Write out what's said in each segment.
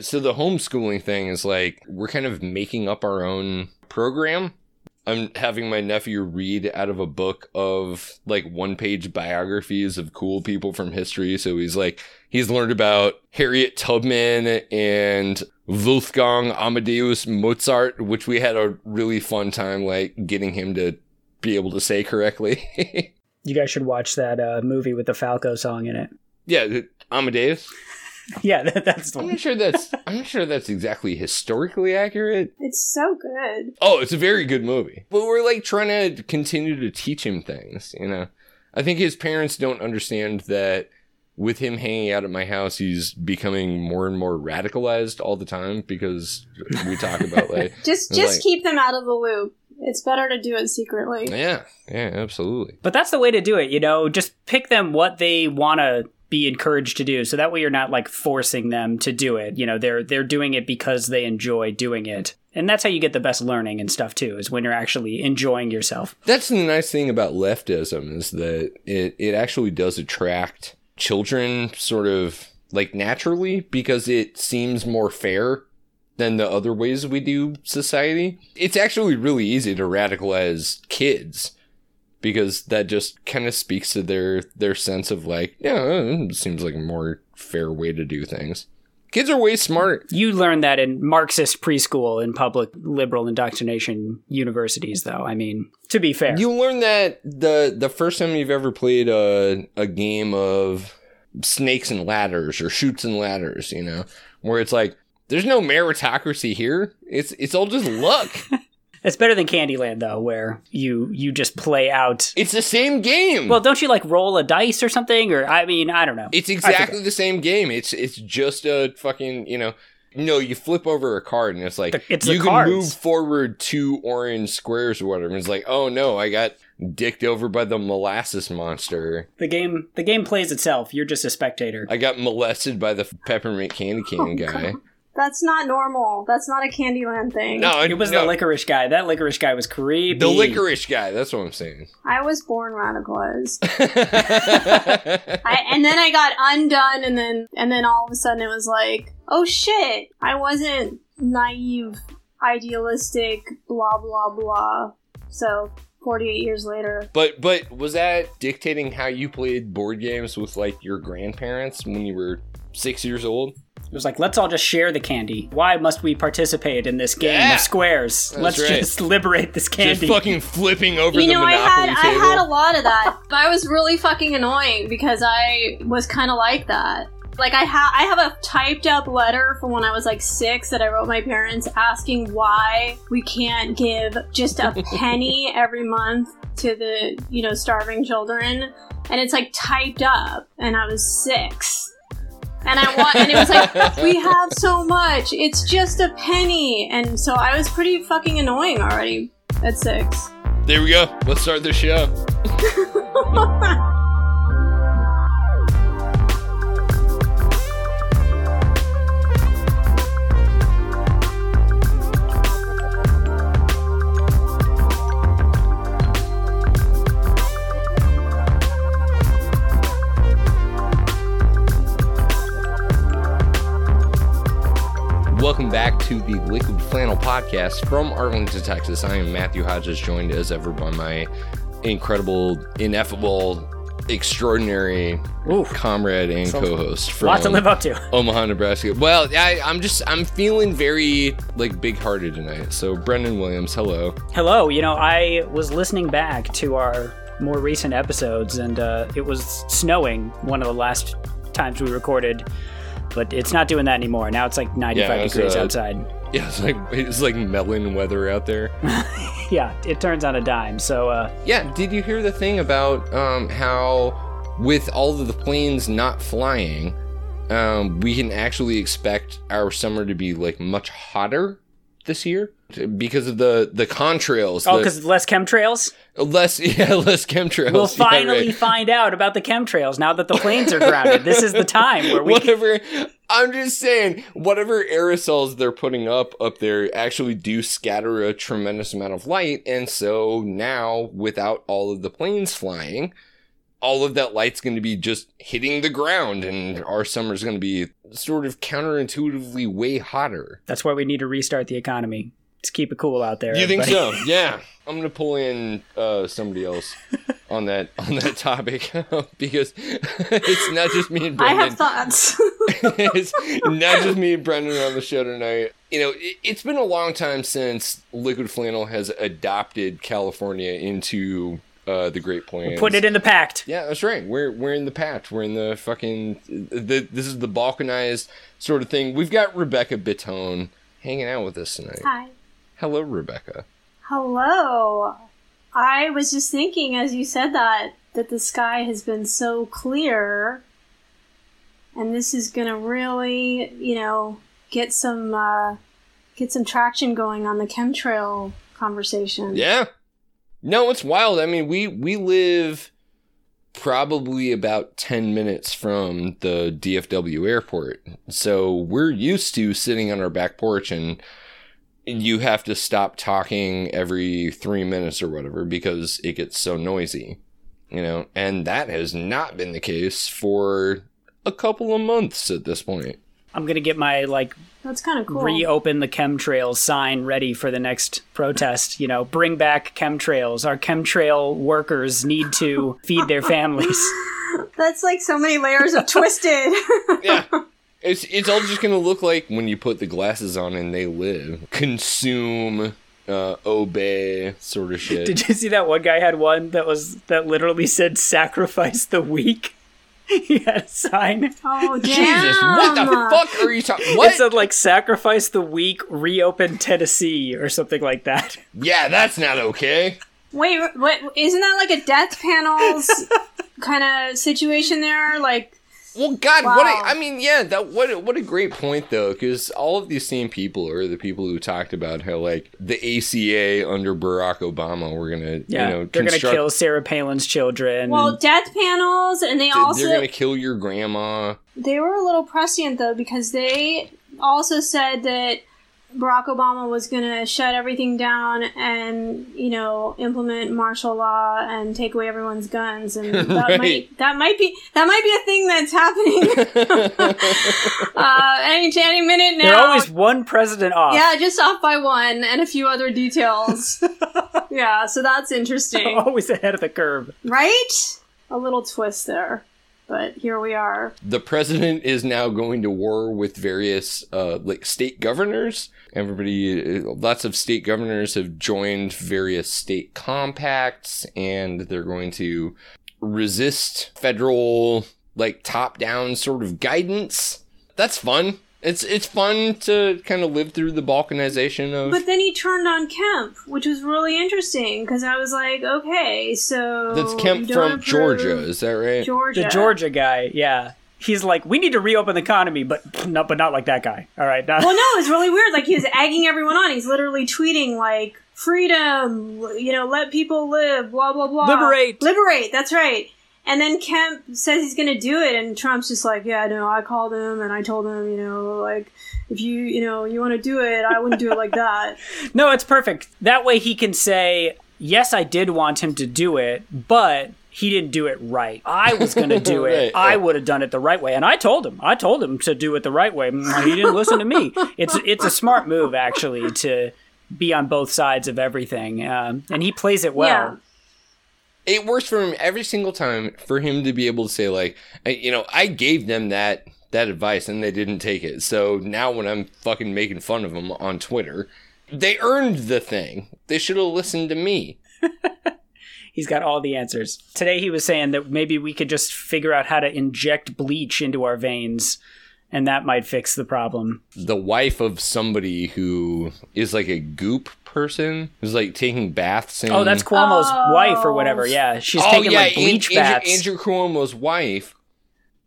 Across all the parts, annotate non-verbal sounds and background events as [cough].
So the homeschooling thing is like we're kind of making up our own program. I'm having my nephew read out of a book of like one page biographies of cool people from history. So he's like, he's learned about Harriet Tubman and Wolfgang Amadeus Mozart, which we had a really fun time like getting him to be able to say correctly. [laughs] You guys should watch that uh, movie with the Falco song in it. yeah, Amadeus. [laughs] Yeah, that, that's the I'm one. not sure that's [laughs] I'm not sure that's exactly historically accurate. It's so good. Oh, it's a very good movie. But we're like trying to continue to teach him things, you know. I think his parents don't understand that with him hanging out at my house, he's becoming more and more radicalized all the time because we talk about like [laughs] Just just like- keep them out of the loop. It's better to do it secretly. Yeah, yeah, absolutely. But that's the way to do it, you know, just pick them what they want to be encouraged to do. So that way you're not like forcing them to do it. You know, they're they're doing it because they enjoy doing it. And that's how you get the best learning and stuff too, is when you're actually enjoying yourself. That's the nice thing about leftism is that it, it actually does attract children sort of like naturally because it seems more fair than the other ways we do society. It's actually really easy to radicalize kids because that just kind of speaks to their their sense of like, yeah, it seems like a more fair way to do things. Kids are way smart. You learn that in Marxist preschool and public liberal indoctrination universities though. I mean, to be fair. You learn that the the first time you've ever played a a game of snakes and ladders or chutes and ladders, you know, where it's like there's no meritocracy here. It's it's all just luck. [laughs] it's better than Candyland though, where you you just play out it's the same game. Well, don't you like roll a dice or something? Or I mean, I don't know. it's exactly the same game. It's it's just a fucking you know. No, you flip over a card and it's like The- it's you can cards. move forward two orange squares or whatever. And it's like, oh no, I got dicked over by the molasses monster. the game. The game plays itself. You're just a spectator. I got molested by the peppermint candy cane Oh, guy. God. That's not normal. That's not a Candyland thing. No, it was no, the licorice guy. That licorice guy was creepy. The licorice guy. That's what I'm saying. I was born radicalized. [laughs] I, and then I got undone, and then and then all of a sudden it was like, oh shit, I wasn't naive, idealistic, blah blah blah. So 48 years later, but but was that dictating how you played board games with like your grandparents when you were six years old? It was like, let's all just share the candy. Why must we participate in this game Yeah. of squares? That's let's right. just [laughs] liberate this candy. Just fucking flipping over you the know, I monopoly had I had a lot of that, [laughs] but I was really fucking annoying because I was kind of like that. Like I have I have a typed up letter from when I was like six that I wrote my parents asking why we can't give just a [laughs] penny every month to the you know starving children, and it's like typed up, and I was six. And I want, and it was like, we have so much. It's just a penny. And so I was pretty fucking annoying already at six. there we go. Let's start the show. [laughs] Welcome back to the Liquid Flannel Podcast from Arlington, Texas. I am Matthew Hodges, joined as ever by my incredible, ineffable, extraordinary Oof. comrade and So- co-host from Lot to live up to. Omaha, Nebraska. Well, I, I'm just I'm feeling very like big-hearted tonight. So Brendan Williams, hello. Hello. You know, I was listening back to our more recent episodes, and uh, it was snowing one of the last times we recorded. But it's not doing that anymore. Now it's like 95 Yeah, it was, degrees uh, outside. [laughs] Yeah, it's like it's like melon weather out there. [laughs] Yeah, it turns on a dime. So, uh, Yeah, did you hear the thing about um, how with all of the planes not flying, um, we can actually expect our summer to be like much hotter this year because of the the contrails. oh, because less chemtrails? less [laughs] yeah less chemtrails. We'll Yeah, finally right. find out about the chemtrails now that the planes are grounded. this is the time where we. whatever. I'm just saying, whatever aerosols they're putting up up there actually do scatter a tremendous amount of light, and so now without all of the planes flying, all of that light's going to be just hitting the ground and our summer's going to be sort of counterintuitively way hotter. That's why we need to restart the economy. Let's keep it cool out there. You think so? Yeah. [laughs] I'm going to pull in uh, somebody else on that on that topic [laughs] because it's not just me and Brendan. I have thoughts. [laughs] it's not just me and Brendan on the show tonight. You know, it, it's been a long time since Liquid Flannel has adopted California into uh, the Great Plains. Put it in the pact. Yeah, that's right. We're we're in the pact. We're in the fucking. The, this is the balkanized sort of thing. We've got Rebecca Bitton hanging out with us tonight. Hi. Hello, Rebecca. Hello. I was just thinking as you said that that the sky has been so clear and this is going to really, you know, get some uh get some traction going on the chemtrail conversation. Yeah. No, it's wild. I mean, we we live probably about 10 minutes from the DFW airport. So we're used to sitting on our back porch and you have to stop talking every 3 minutes or whatever because it gets so noisy. You know, and that has not been the case for a couple of months at this point. I'm gonna get my like That's kind of cool. reopen the chemtrails sign ready for the next protest. You know, bring back chemtrails. Our chemtrail workers need to [laughs] feed their families. That's like so many layers of twisted. [laughs] yeah. [laughs] It's it's all just gonna look like when you put the glasses on and they live. Consume, uh, obey, sort of shit. Did you see that one guy had one that was that literally said "sacrifice the weak"? [laughs] he had a sign. oh damn. Jesus, what the fuck are you talking? What? It said like "sacrifice the weak, reopen Tennessee" or something like that. yeah, that's not okay. Wait, what? Isn't that like a death panels [laughs] kind of situation there? Like, Well, God, what? Wow. A, I mean, yeah, that what a, what a great point though, because all of these same people are the people who talked about how like the ACA under Barack Obama were gonna, Yeah, you know, they're gonna kill Sarah Palin's children. well, death panels, and they also They're gonna kill your grandma. they were a little prescient though because they also said that Barack Obama was going to shut everything down and you know implement martial law and take away everyone's guns and [laughs] that Right. might that might be that might be a thing that's happening [laughs] uh, any any minute now. they're always one president off. yeah, just off by one and a few other details. [laughs] yeah, so that's interesting, always ahead of the curve. right? A little twist there, but here we are. the president is now going to war with various uh, like state governors. Everybody, lots of state governors have joined various state compacts, and they're going to resist federal like top down sort of guidance. That's fun. It's it's fun to kind of live through the balkanization of. But then he turned on Kemp, which was really interesting because I was like, okay, so that's Kemp from Georgia, is that right? Georgia, The Georgia guy, yeah. He's like, we need to reopen the economy, but not, but not like that guy. All right, now, Well, no, it's really weird. Like he was egging everyone on. He's literally tweeting like freedom, you know, let people live, blah blah blah, Liberate. liberate. That's right. And then Kemp says he's going to do it, and Trump's just like, yeah, no, I called him and I told him, you know, like if you, you know, you want to do it, I wouldn't do it like that. [laughs] no, it's perfect. That way he can say, yes, I did want him to do it, but he didn't do it right. I was going to do [laughs] it. Right, I right. would have done it the right way, and I told him. I told him to do it the right way. Mm, He didn't listen to me. [laughs] It's it's a smart move actually to be on both sides of everything, um, and he plays it well. Yeah. It works for him every single time for him to be able to say like you know i gave them that that advice and they didn't take it. So now when i'm fucking making fun of them on twitter they earned the thing. They should have listened to me. [laughs] He's got all the answers. Today he was saying that maybe we could just figure out how to inject bleach into our veins and that might fix the problem. the wife of somebody who is like a goop person who's like taking baths in Oh, that's Cuomo's Oh. wife or whatever. Yeah, she's oh taking yeah like bleach An- baths. Andrew, Andrew Cuomo's wife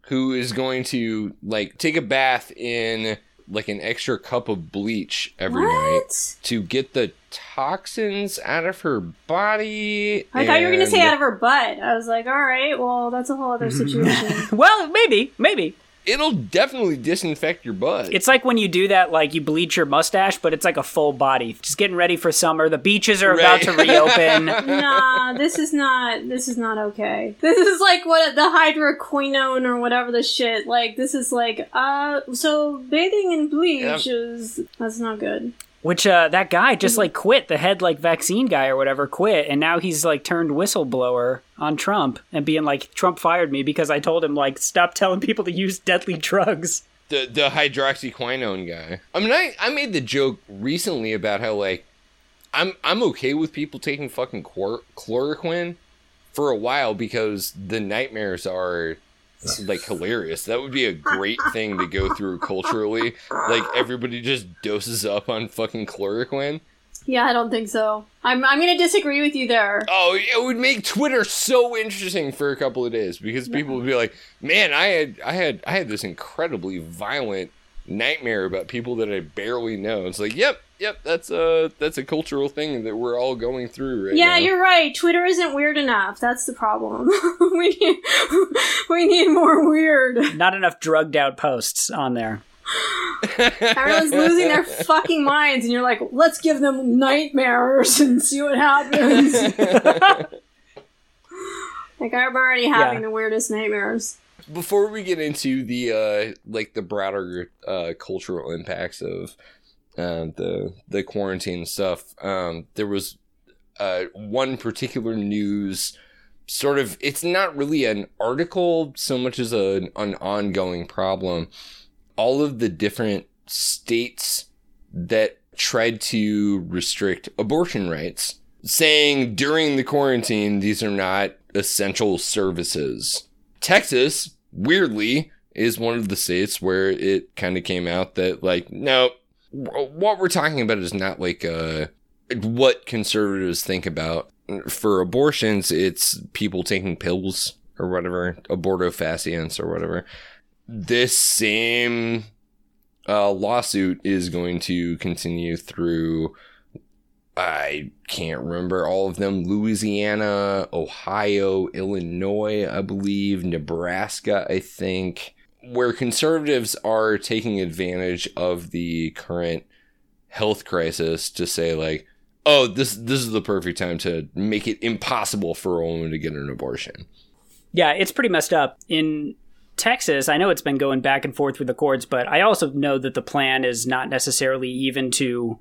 who is going to like take a bath in like an extra cup of bleach every night to get the toxins out of her body. I thought you were going to say out of her butt. I was like, all right, well, that's a whole other [laughs] situation. well, maybe, maybe. It'll definitely disinfect your butt. It's like when you do that, like you bleach your mustache, but it's like a full body. Just getting ready for summer. The beaches are about to reopen. [laughs] nah, this is not. This is not okay. This is like what the hydroquinone or whatever the shit. Like this is like. Uh, so bathing in bleach Yeah. is that's not good. Which uh, that guy just like quit. The head like vaccine guy or whatever quit, and now he's like turned whistleblower on Trump and being like, Trump fired me because I told him like stop telling people to use deadly drugs. the the hydroxyquinone guy. I mean, I I made the joke recently about how like I'm I'm okay with people taking fucking chlor- chloroquine for a while because the nightmares are like hilarious. That would be a great thing to go through culturally. Like everybody just doses up on fucking chloroquine. Yeah, I don't think so. I'm I'm gonna disagree with you there. Oh, it would make Twitter so interesting for a couple of days because people would be like, "Man, I had I had I had this incredibly violent nightmare about people that I barely know." It's like, "Yep, yep, that's a that's a cultural thing that we're all going through right Yeah, now." you're right. Twitter isn't weird enough. That's the problem. [laughs] we need [laughs] we need more weird. Not enough drugged out posts on there. [laughs] Everyone's losing their fucking minds, and you're like, let's give them nightmares and see what happens. like I'm already having Yeah. the weirdest nightmares. Before we get into the uh like the broader uh cultural impacts of uh, the the quarantine stuff, um there was uh one particular news sort of it's not really an article so much as a, an ongoing problem. All of the different states that tried to restrict abortion rights, saying during the quarantine these are not essential services. Texas, weirdly, is one of the states where it kind of came out that like no, what we're talking about is not like uh what conservatives think about for abortions. It's people taking pills or whatever, abortifacients or whatever. This same uh, lawsuit is going to continue through. I can't remember all of them. Louisiana, Ohio, Illinois, I believe, Nebraska, I think, where conservatives are taking advantage of the current health crisis to say like, "Oh, this this is the perfect time to make it impossible for a woman to get an abortion." Yeah, it's pretty messed up. In Texas, I know it's been going back and forth with the courts, but I also know that the plan is not necessarily even to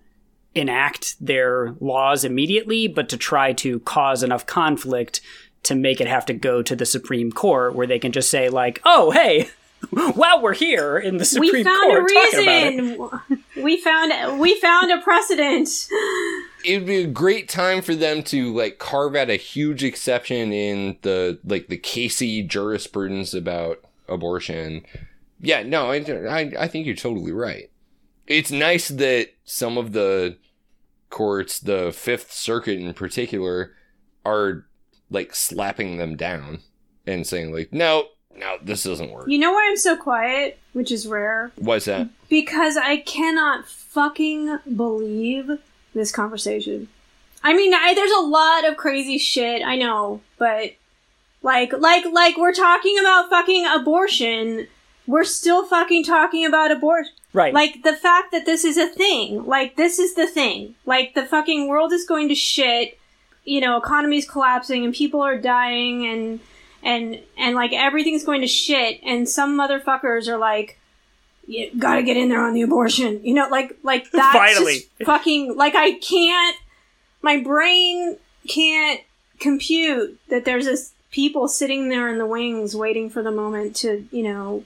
enact their laws immediately, but to try to cause enough conflict to make it have to go to the Supreme Court where they can just say, like, oh, hey, [laughs] while we're here in the Supreme Court. we found Court a talking about it. reason. We found we found a precedent. it would be a great time for them to like carve out a huge exception in the like the Casey jurisprudence about abortion. Yeah, no, I, I, I think you're totally right. It's nice that some of the courts, the Fifth Circuit in particular, are like slapping them down and saying like, no, no, this doesn't work. You know why I'm so quiet, which is rare? Why's that? Because I cannot fucking believe this conversation. I mean, I, there's a lot of crazy shit, I know, but like, like, like we're talking about fucking abortion. We're still fucking talking about abortion. Right. Like the fact that this is a thing. Like this is the thing. Like the fucking world is going to shit. You know, economy's collapsing and people are dying and and and like everything's going to shit and some motherfuckers are like you gotta get in there on the abortion. You know, like like [laughs] that's Finally. fucking like I can't my brain can't compute that there's this people sitting there in the wings waiting for the moment to, you know,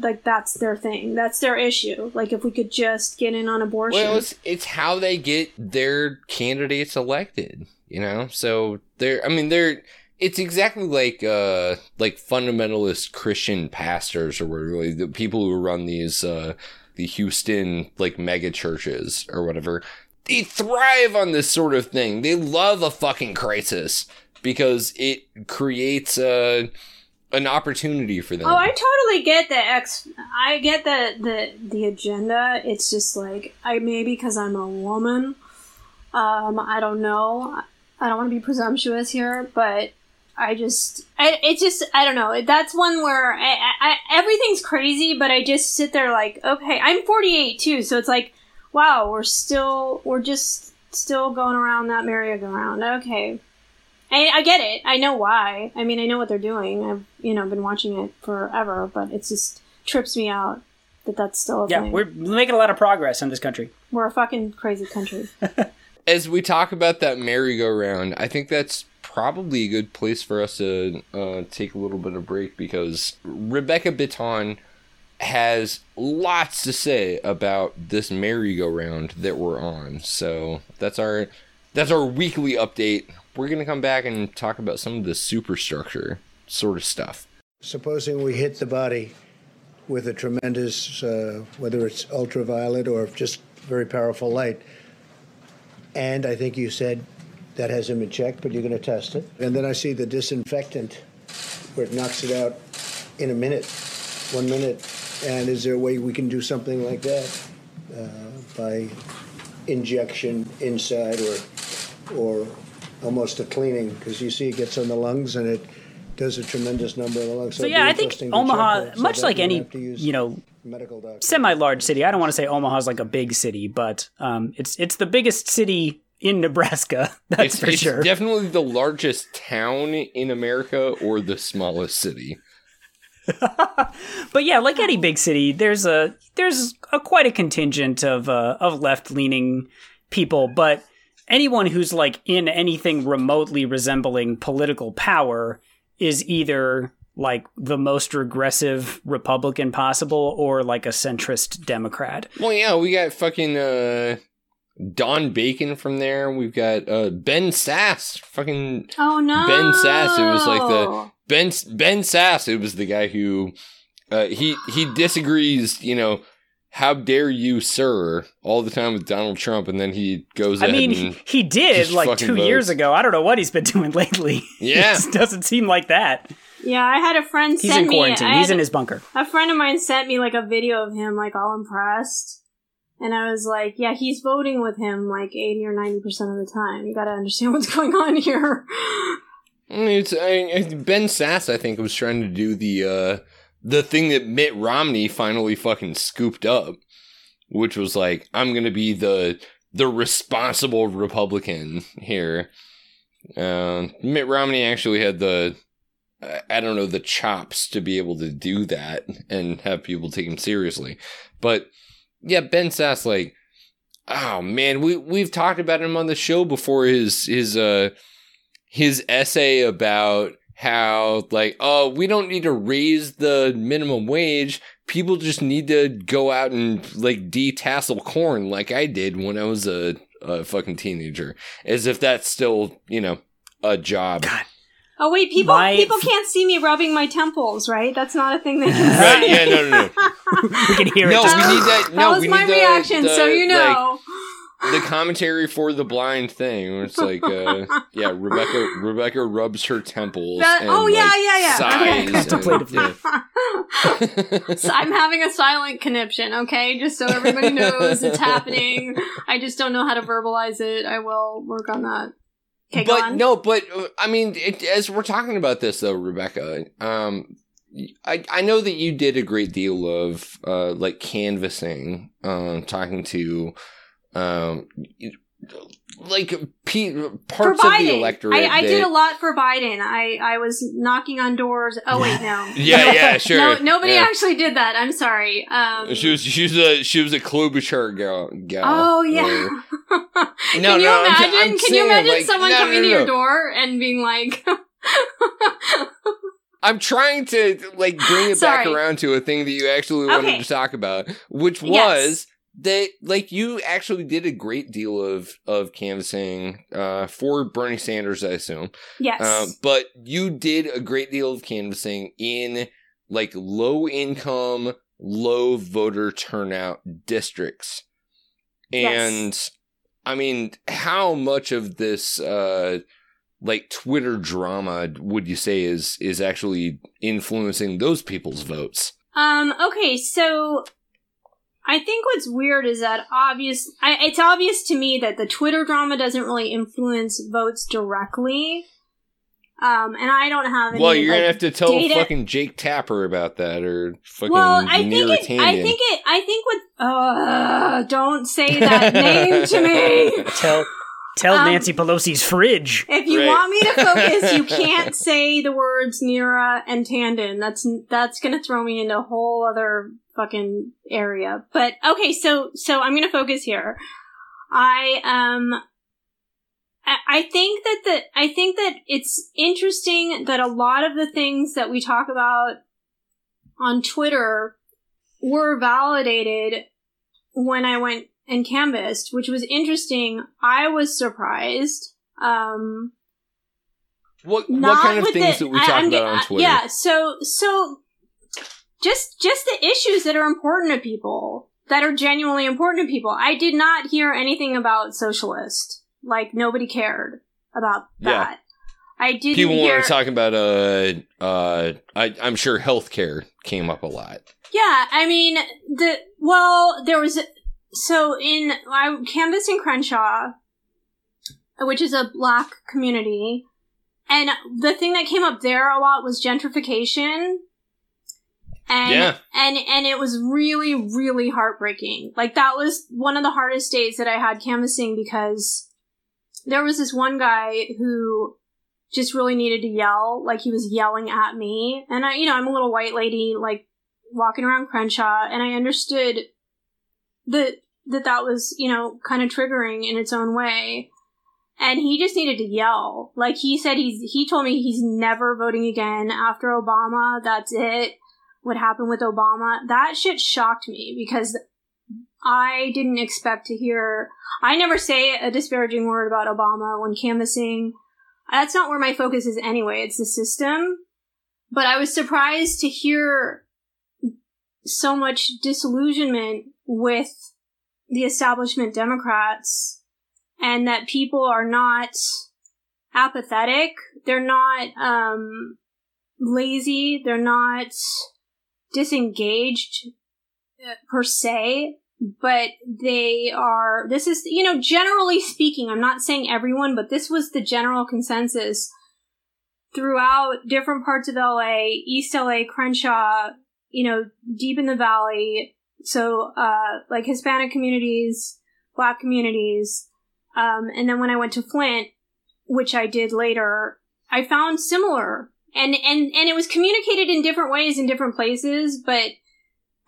like that's their thing. That's their issue. Like if we could just get in on abortion. Well, it's it's how they get their candidates elected, you know. So they're, I mean, they're. It's exactly like uh like fundamentalist Christian pastors or like the people who run these uh the Houston like mega churches or whatever. They thrive on this sort of thing. They love a fucking crisis because it creates uh an opportunity for them. Oh, I totally get the ex. I get the the the agenda. It's just like I maybe because I'm a woman. Um, I don't know. I don't want to be presumptuous here, but I just, I, it just, I don't know. That's one where I, I, everything's crazy, but I just sit there like, okay, I'm 48 too, so it's like, wow, we're still, we're just still going around that merry-go-round. Okay. I, I get it. I know why. I mean, I know what they're doing. I've, you know, been watching it forever, but it just trips me out that that's still a Yeah, thing. we're making a lot of progress in this country. we're a fucking crazy country. [laughs] As we talk about that merry-go-round, I think that's probably a good place for us to uh, take a little bit of break because Rebecca Bitton has lots to say about this merry-go-round that we're on. So that's our that's our weekly update. We're gonna come back and talk about some of the superstructure sort of stuff. Supposing we hit the body with a tremendous, uh, whether it's ultraviolet or just very powerful light, and I think you said that has him in check, but you're going to test it. And then I see the disinfectant where it knocks it out in a minute, one minute. And is there a way we can do something like that uh, by injection inside or or almost a cleaning? Because you see it gets in the lungs and it does a tremendous number in the lungs. So it'd yeah, I think Omaha, so much like any have you know medical semi-large city. I don't want to say Omaha's like a big city, but um, it's it's the biggest city in Nebraska. [laughs] That's it's, for it's sure. definitely the largest town in America or the smallest city. [laughs] but yeah, like any big city, there's a there's a quite a contingent of uh, of left leaning people, but anyone who's like in anything remotely resembling political power is either like the most regressive Republican possible or like a centrist Democrat. Well, yeah, we got fucking uh, Don Bacon from there. We've got uh, Ben Sasse. Fucking Oh no, Ben Sasse. It was like the Ben Ben Sasse. It was the guy who uh, he he disagrees. You know, how dare you, sir, all the time with Donald Trump, and then he goes. I mean, and, he did like fucking two years ago. I don't know what he's been [laughs] doing lately. Yeah. it doesn't seem like that. Yeah, I had a friend He's send in quarantine. I He's in his bunker. A friend of mine sent me like a video of him, like all impressed, and I was like, "Yeah, he's voting with him like eighty or ninety percent of the time. You got to understand [laughs] what's going on here." It's I, I- Ben Sasse. I think was trying to do the uh, the thing that Mitt Romney finally fucking scooped up, which was like, I'm gonna be the the responsible Republican here. Uh, Mitt Romney actually had the I- don't know the chops to be able to do that and have people take him seriously, but yeah, Ben Sasse like. Oh man, we we've talked about him on the show before. His his uh his essay about how like oh we don't need to raise the minimum wage people just need to go out and like detassel corn like i did when i was a, a fucking teenager as if that's still you know a job oh wait, people My- people can't see me rubbing my temples, right? That's not a thing they can [laughs] right see. yeah no no no [laughs] we can hear No, it. we need that- that was we my need the- reaction, the, so you like, know. The commentary for the blind thing where it's like uh [laughs] yeah rebecca rebecca rubs her temples That- and, oh, yeah, like, yeah, yeah. sighs Okay. and- Contemplatively. yeah. [laughs] So I'm having a silent conniption, okay? Just so everybody knows it's happening. I just don't know how to verbalize it. I will work on that. Okay, go but on. no, but uh, I mean, it, as we're talking about this though, Rebecca, um, I I know that you did a great deal of uh like canvassing, um, talking to, um, like for parts of the Biden, electorate. I, I that- did a lot for Biden. I, I was knocking on doors. Oh wait, no. [laughs] Yeah, yeah, sure. No, nobody yeah. actually did that. I'm sorry. Um, She was she was a she was a Klobuchar gal. gal Oh yeah. [laughs] Can No, you no, I'm imagine? t- I'm can you imagine like, someone no, no, coming to your door and being like, [laughs] I'm trying to like bring it back around to a thing that you actually wanted Okay. to talk about, which was Yes. That like you actually did a great deal of of canvassing uh, for Bernie Sanders, I assume. yes, Uh, but you did a great deal of canvassing in like low income, low voter turnout districts. And Yes. I mean, how much of this uh like Twitter drama would you say is is actually influencing those people's votes? Um, okay, so I think what's weird is that obvious. I, it's obvious to me that the Twitter drama doesn't really influence votes directly. Um, and I don't have any. Well, you're like, gonna have to tell data- fucking Jake Tapper about that, or fucking Well, I think Neera it. I think it. I think what. Uh, don't say that name to me. [laughs] Tell tell Um, Nancy Pelosi's fridge. If you Right. want me to [laughs] focus, you can't say the words Neera and Tanden. That's that's gonna throw me into a whole other fucking area. But okay, so so I'm gonna focus here. I um I- I think that the I think that it's interesting that a lot of the things that we talk about on Twitter were validated when I went and canvassed, which was interesting. I was surprised. Um, what what kind of things the- that we I- talk I'm about on Twitter? Yeah, so so just just the issues that are important to people that are genuinely important to people. I did not hear anything about socialist. Like nobody cared about Yeah. that. I didn't People hear. want to talk about uh uh I, I'm sure healthcare came up a lot. Yeah, I mean the well, there was so in I canvassed in Crenshaw, which is a black community, and the thing that came up there a lot was gentrification. And Yeah. and and it was really really heartbreaking. Like that was one of the hardest days that I had canvassing because there was this one guy who just really needed to yell, like he was yelling at me. And I, you know, I'm a little white lady, like walking around Crenshaw, and I understood that that that was, you know, kind of triggering in its own way. And he just needed to yell. Like he said, he's he told me he's never voting again after Obama. That's it. What happened with Obama? That shit shocked me because I didn't expect to hear. I never say a disparaging word about Obama when canvassing. That's not where my focus is anyway. It's the system. But I was surprised to hear so much disillusionment with the establishment Democrats and that people are not apathetic. They're not, um, lazy. They're not disengaged uh, per se, but they are, this is, you know, generally speaking, I'm not saying everyone, but this was the general consensus throughout different parts of LA, East LA, Crenshaw, you know, deep in the valley. So, uh, like Hispanic communities, black communities. Um, and then when I went to Flint, which I did later, I found similar and, and, and it was communicated in different ways in different places, but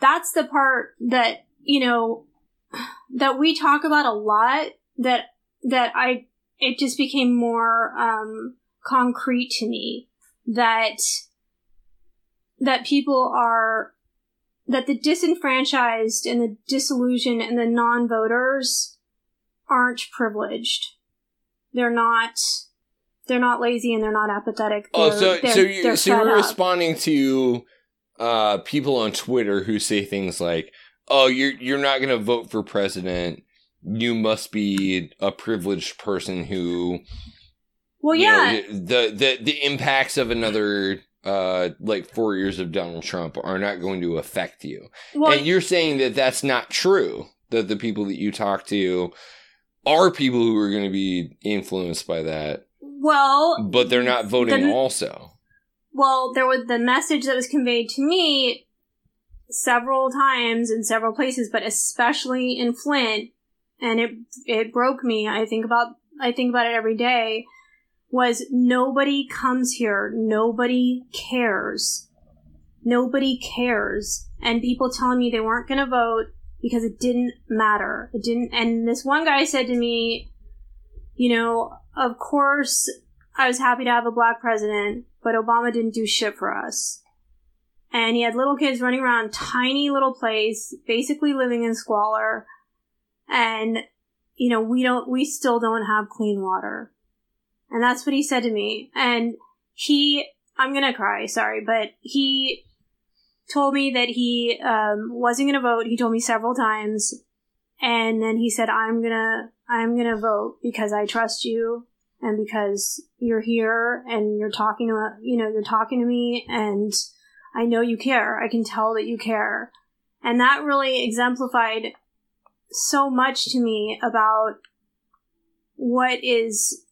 that's the part that, you know, that we talk about a lot that, that I, it just became more, um, concrete to me that, that people are, that the disenfranchised and the disillusioned and the non-voters aren't privileged. They're not, they're not lazy and they're not apathetic. Oh, They're- so they're- so you they're so you're responding to uh people on Twitter who say things like, "Oh, you're you're not going to vote for president. You must be a privileged person who Well, yeah. know, the the the impacts of another uh like 4 years of Donald Trump are not going to affect you." well, and you're saying that that's not true. That the people that you talk to are people who are going to be influenced by that, well, but they're not voting The- also. well, there was the message that was conveyed to me several times in several places, but especially in Flint, and it it broke me. I think about I think about it every day. Was nobody comes here, nobody cares, nobody cares, and people telling me they weren't going to vote because it didn't matter. It didn't. And this one guy said to me, you know, of course I was happy to have a black president, but Obama didn't do shit for us. And he had little kids running around tiny little place, basically living in squalor. And, you know, we don't, we still don't have clean water. And that's what he said to me. And he, I'm gonna cry, sorry, but he told me that he, um, wasn't gonna vote. He told me several times. And then he said, I'm gonna, I'm gonna vote because I trust you and because you're here and you're talking to you know you're talking to me and I know you care. I can tell that you care. And that really exemplified so much to me about what is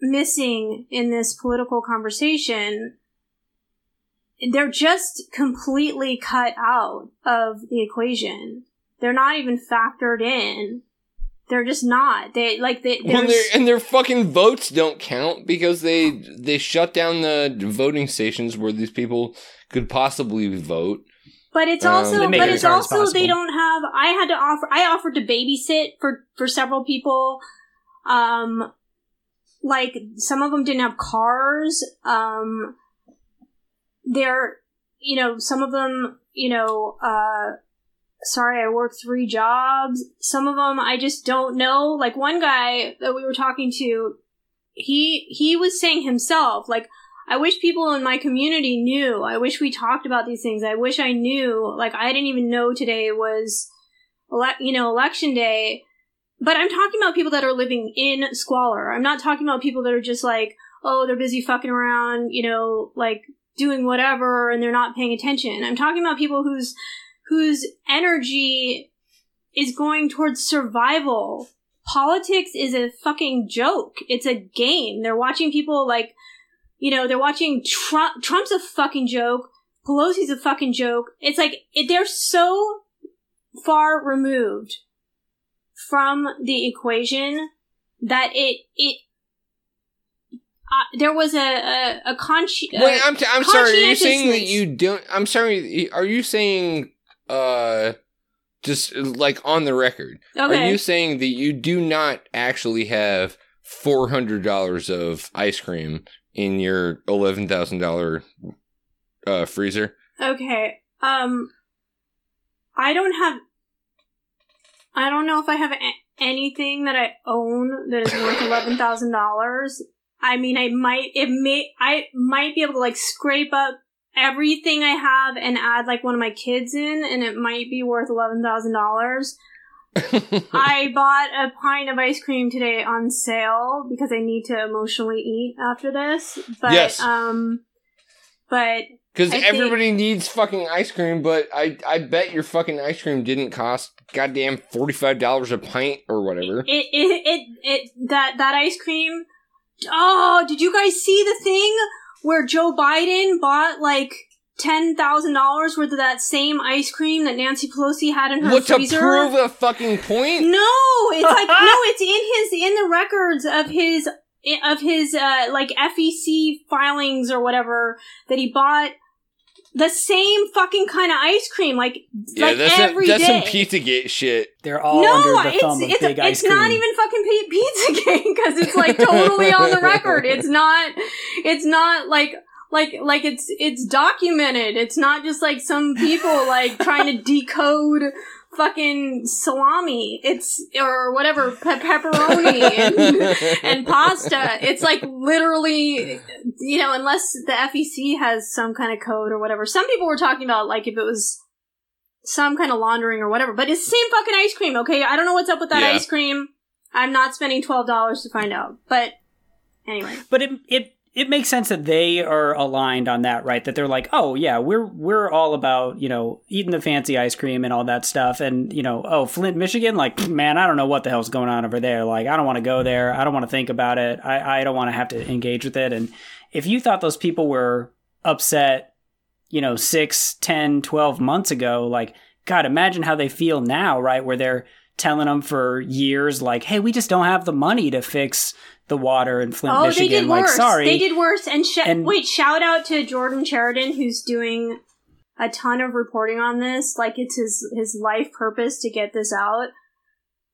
missing in this political conversation they're just completely cut out of the equation. They're not even factored in. They're just not. They like they Well, there's- their- and their fucking votes don't count because they they shut down the voting stations where these people could possibly vote. But it's Um, also, They make but it's as hard as also they don't have. I had to offer. I offered to babysit for for several people. Um, like some of them didn't have cars. Um, they're, you know, some of them, you know, uh, sorry, I work three jobs. Some of them I just don't know. Like one guy that we were talking to, he he was saying himself, like, I wish people in my community knew. I wish we talked about these things. I wish I knew. Like, I didn't even know today was, ele- you know, election day. But I'm talking about people that are living in squalor. I'm not talking about people that are just like, oh, they're busy fucking around, you know, like doing whatever and they're not paying attention. I'm talking about people whose, whose energy is going towards survival. Politics is a fucking joke. It's a game. They're watching people like, you know, they're watching Trump. Trump's a fucking joke. Pelosi's a fucking joke. It's like they're so far removed from the equation that it it uh, there was a a, a consci- uh, Wait, I'm t- I'm sorry. Are you saying that you don't? I'm sorry. Are you saying uh just like on the record? okay Are you saying that you do not actually have four hundred dollars of ice cream in your eleven thousand dollar uh freezer? Okay. Um, I don't have. I don't know if I have a- anything that I own that is worth eleven thousand dollars. I mean, I might. It may. I might be able to like scrape up everything I have and add like one of my kids in, and it might be worth eleven thousand dollars. [laughs] I bought a pint of ice cream today on sale because I need to emotionally eat after this. But Yes. um, but Because I think- everybody needs fucking ice cream, but I I bet your fucking ice cream didn't cost goddamn forty five dollars a pint or whatever. It, it, it, it, that, that ice cream. Oh, did you guys see the thing where Joe Biden bought like $10,000 worth of that same ice cream that Nancy Pelosi had in her What to prove a fucking point? No, it's like, [laughs] no, it's in his, in the records of his, of his, uh, like FEC filings or whatever that he bought the same fucking kind of ice cream, like, Yeah, like that's every some, that's day. some Pizzagate shit. They're all no, under the it's thumb of it's, big ice it's cream. not even fucking Pi- Pizzagate because it's like totally on the record. It's [laughs] not. It's not like like like it's it's documented. It's not just like some people like trying to decode fucking salami. It's or whatever pe- pepperoni and, [laughs] and pasta. It's like literally, you know, unless the FEC has some kind of code or whatever. Some people were talking about like if it was some kind of laundering or whatever, but it's the same fucking ice cream, okay? I don't know what's up with that Yeah. ice cream. I'm not spending twelve dollars to find out. But anyway. But it it it makes sense that they are aligned on that, right? That they're like, oh yeah, we're we're all about you know eating the fancy ice cream and all that stuff, and you know, oh Flint, Michigan, like [clears throat] man, I don't know what the hell's going on over there. Like I don't want to go there. I don't want to think about it. I I don't want to have to engage with it. And if you thought those people were upset, you know, six, ten, twelve months ago, like God, imagine how they feel now, right? Where they're telling them for years, like, hey, we just don't have the money to fix the water in Flint, Oh, Michigan. they did like, worse. sorry. They did worse. And, sh- And- wait, shout out to Jordan Chariton, who's doing a ton of reporting on this. Like it's his his life purpose to get this out.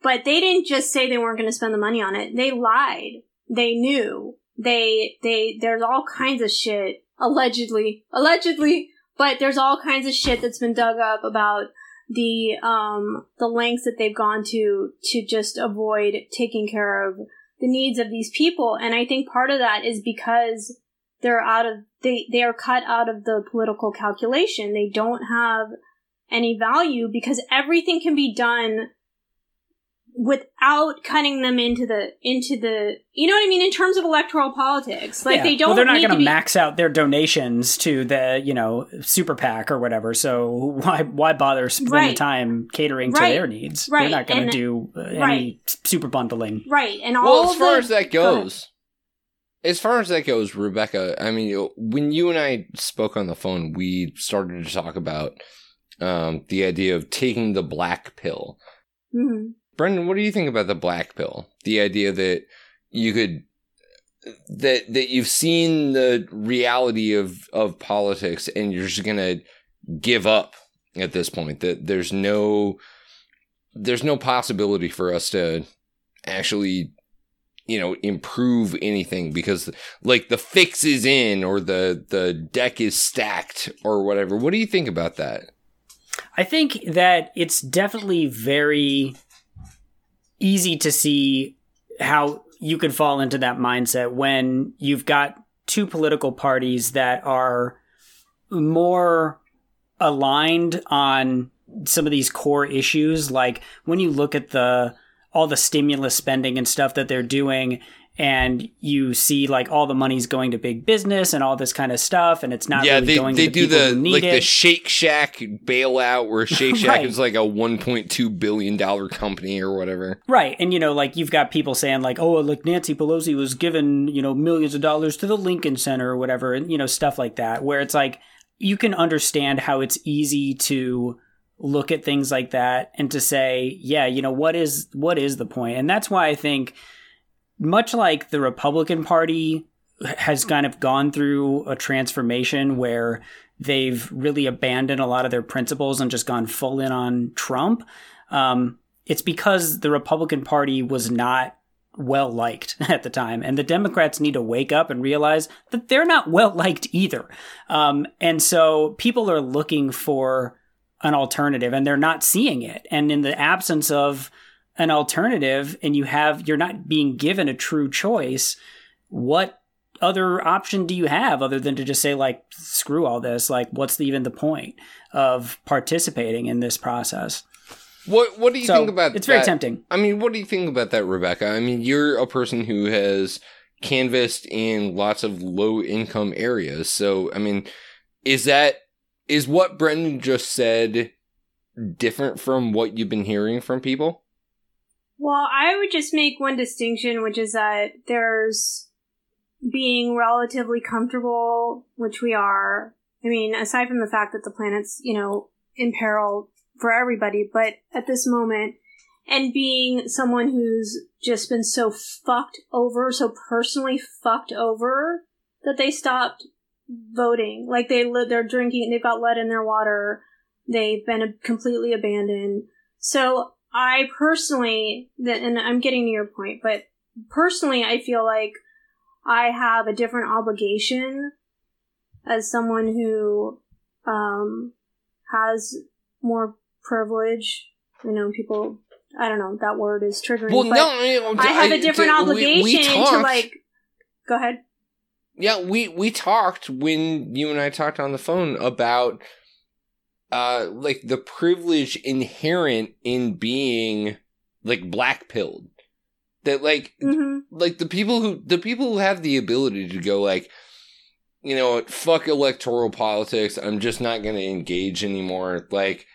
But they didn't just say they weren't going to spend the money on it. They lied. They knew. They they there's all kinds of shit allegedly, allegedly. But there's all kinds of shit that's been dug up about the um the lengths that they've gone to to just avoid taking care of the needs of these people. And i think part of that is because they're out of they they are cut out of the political calculation. They don't have any value because everything can be done without cutting them into the into the you know what i mean in terms of electoral politics like Yeah. they don't Well, they're not going to to be max out their donations to the you know super PAC or whatever. So why why bother spending Right. time catering Right. to their needs? Right. They're not going to do uh, any right. super bundling. right and all Well, as far the, as that Go goes, as far as that goes, Rebecca, I mean, when you and I spoke on the phone, we started to talk about um, the idea of taking the black pill. hmm Brendan, what do you think about the black pill? The idea that you could that that you've seen the reality of of politics and you're just gonna give up at this point. That there's no there's no possibility for us to actually you know improve anything because like the fix is in or the the deck is stacked or whatever what do you think about that I think that it's definitely very easy to see how you could fall into that mindset when you've got two political parties that are more aligned on some of these core issues. Like when you look at the all the stimulus spending and stuff that they're doing and you see like all the money's going to big business and all this kind of stuff and it's not yeah really they, going they to do the, people the like it. the shake shack bailout where [laughs] shake shack Right. is like a 1.2 billion dollar company or whatever Right. And, you know, like you've got people saying, like, oh, like Nancy Pelosi was given, you know, millions of dollars to the Lincoln Center or whatever, and, you know, stuff like that, where it's like you can understand how it's easy to look at things like that and to say, yeah, you know, what is what is the point? And that's why I think much like the Republican Party has kind of gone through a transformation where they've really abandoned a lot of their principles and just gone full in on Trump. Um, it's because the Republican Party was not well liked [laughs] at the time, and the Democrats need to wake up and realize that they're not well liked either. Um, and so people are looking for an alternative, and they're not seeing it. And in the absence of an alternative, and you have you're not being given a true choice, what other option do you have other than to just say like screw all this? Like what's the, even the point of participating in this process? What what do you so think about it's very that? tempting. I mean what do you think about that rebecca? I mean you're a person who has canvassed in lots of low income areas. So i mean is that is what brendan just said different from what you've been hearing from people Well, I would just make one distinction, which is that there's being relatively comfortable, which we are. I mean, aside from the fact that the planet's, you know, in peril for everybody, but at this moment, and being someone who's just been so fucked over, so personally fucked over, that they stopped voting. Like they they're drinking, they've got lead in their water. They've been completely abandoned. So I personally, and I'm getting to your point, but personally, I feel like I have a different obligation as someone who um, has more privilege. You know, people. I don't know. That word is triggering. well but no I, I have a different we- obligation we to like. Go ahead. Yeah, we we talked when you and I talked on the phone about uh like the privilege inherent in being like black pilled. That like hmm like the people who the people who have the ability to go like you know what, fuck electoral politics, I'm just not going to engage anymore. Like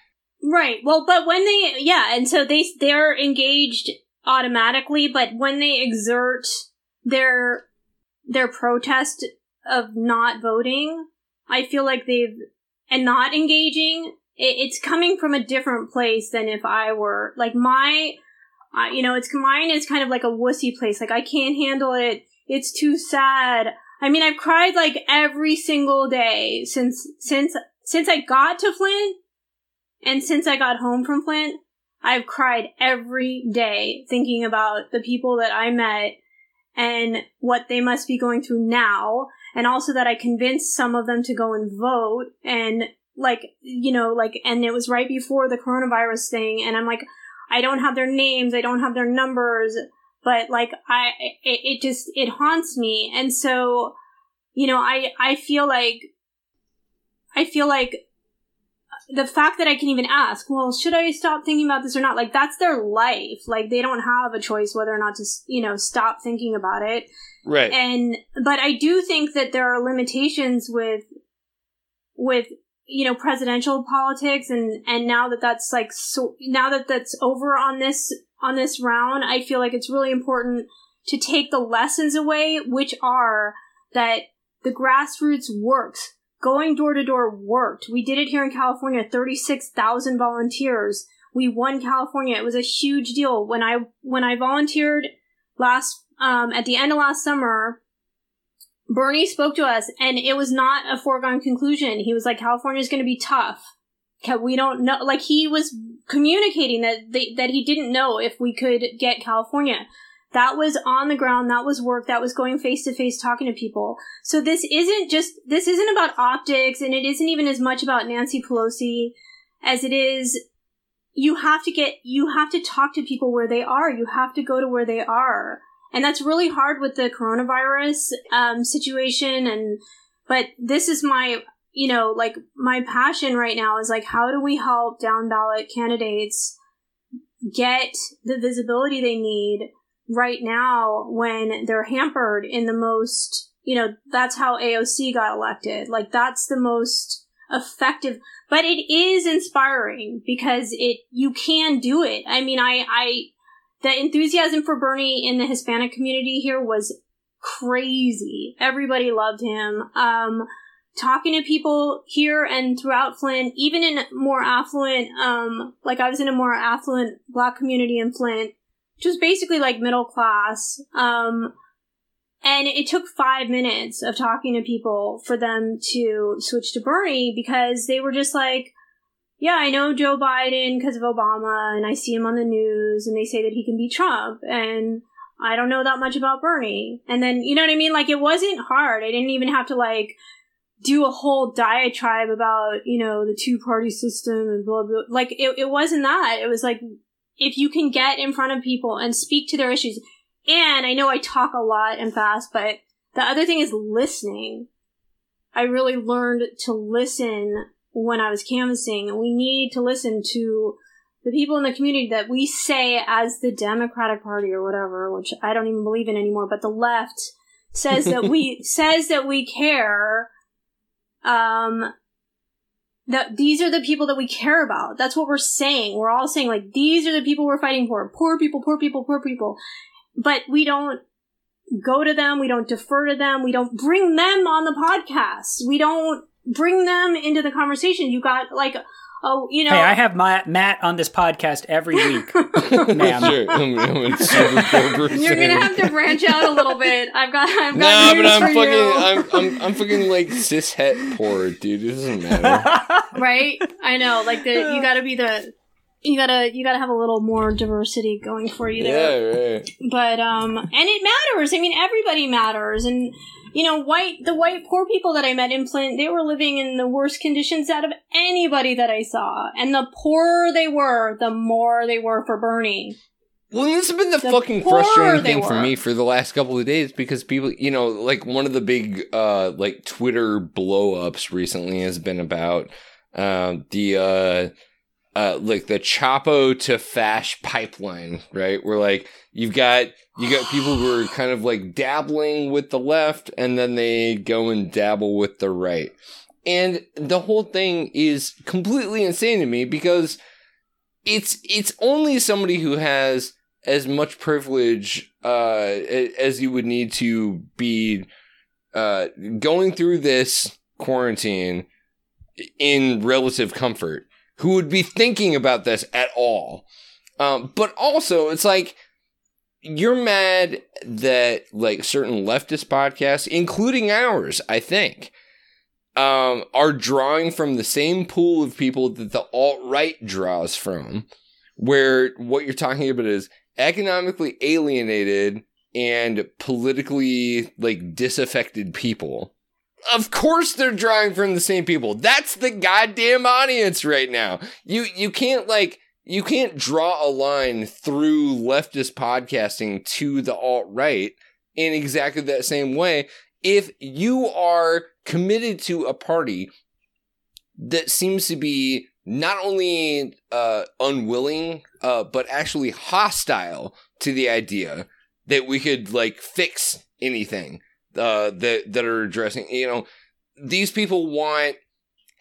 Right. Well, but when they, yeah, and so they they're engaged automatically, but when they exert their their protest of not voting, I feel like they've and not engaging. It, it's coming from a different place than if I were like my, uh, you know, it's mine is kind of like a wussy place. Like I can't handle it. It's too sad. I mean, I've cried like every single day since since since I got to Flint and since I got home from Flint, I've cried every day thinking about the people that I met and what they must be going through now. And also that I convinced some of them to go and vote. And like, you know, like, and it was right before the coronavirus thing. And I'm like, I don't have their names. I don't have their numbers. But like, I, it, it just, it haunts me. And so, you know, I, I feel like, I feel like the fact that I can even ask, well, should I stop thinking about this or not? Like, that's their life. Like, they don't have a choice whether or not to, you know, stop thinking about it. right. And, but I do think that there are limitations with, with, you know, presidential politics. And, and now that that's like, so, now that that's over on this, on this round, I feel like it's really important to take the lessons away, which are that the grassroots works. Going door to door worked. We did it here in California, 36,000 volunteers. We won California. It was a huge deal. When I, when I volunteered last, um, at the end of last summer, Bernie spoke to us and it was not a foregone conclusion. He was like, California is going to be tough. We don't know, like he was communicating that they, that he didn't know if we could get California. That was on the ground. That was work. That was going face to face talking to people. So this isn't just, this isn't about optics and it isn't even as much about Nancy Pelosi as it is you have to get, you have to talk to people where they are. You have to go to where they are. And that's really hard with the coronavirus, um, situation. And, but this is my, you know, like my passion right now is like, how do we help down ballot candidates get the visibility they need right now when they're hampered in the most, you know, that's how AOC got elected. Like that's the most effective, but it is inspiring because it, you can do it. I mean, I, I, the enthusiasm for Bernie in the Hispanic community here was crazy. Everybody loved him. Um, talking to people here and throughout Flint, even in more affluent, um, like I was in a more affluent black community in Flint, just basically like middle class. Um, and it took five minutes of talking to people for them to switch to Bernie because they were just like, yeah, I know Joe Biden because of Obama and I see him on the news and they say that he can beat Trump and I don't know that much about Bernie. And then, you know what I mean? Like it wasn't hard. I didn't even have to like do a whole diatribe about, you know, the two party system and blah, blah. Like it, it wasn't that. It was like, if you can get in front of people and speak to their issues, and I know I talk a lot and fast, but the other thing is listening. I really learned to listen when I was canvassing. We need to listen to the people in the community that we say as the Democratic Party or whatever, which I don't even believe in anymore, but the left says that we [laughs] says that we care um that these are the people that we care about. That's what we're saying. We're all saying like these are the people we're fighting for. Poor people, poor people, poor people. But we don't go to them. We don't defer to them. We don't bring them on the podcast. We don't bring them into the conversation. You got like Oh, you know. Hey, I have my, Matt on this podcast every [laughs] week, ma'am. Sure, I'm, I'm a [laughs] super. You're gonna have to branch out a little bit. I've got, I've Nah, got but news I'm fucking. I'm, I'm, I'm fucking like cis het poor, dude. It doesn't matter. [laughs] right? I know. Like the, you gotta be the, you gotta, you gotta have a little more diversity going for you there. yeah, right. But um, and it matters. I mean, everybody matters, and you know, white the white poor people that I met in Flint, they were living in the worst conditions out of anybody that I saw, and the poorer they were, the more they were for Bernie. Well, this has been the, The fucking frustrating thing for me for the last couple of days because people, you know, like one of the big, uh, like Twitter blow ups recently has been about, um, the, uh, uh, like the Chapo to Fash pipeline, right? Where like you've got you got people who are kind of like dabbling with the left, and then they go and dabble with the right, and the whole thing is completely insane to me because it's it's only somebody who has as much privilege uh, as you would need to be uh, going through this quarantine in relative comfort who would be thinking about this at all. Um, but also, it's like you're mad that like certain leftist podcasts, including ours, I think, um, are drawing from the same pool of people that the alt right draws from, where what you're talking about is economically alienated and politically like disaffected people. Of course they're drawing from the same people. That's the goddamn audience right now. You you can't like you can't draw a line through leftist podcasting to the alt right in exactly that same way if you are committed to a party that seems to be not only uh, unwilling uh, but actually hostile to the idea that we could like fix anything uh, that that are addressing. You know, these people want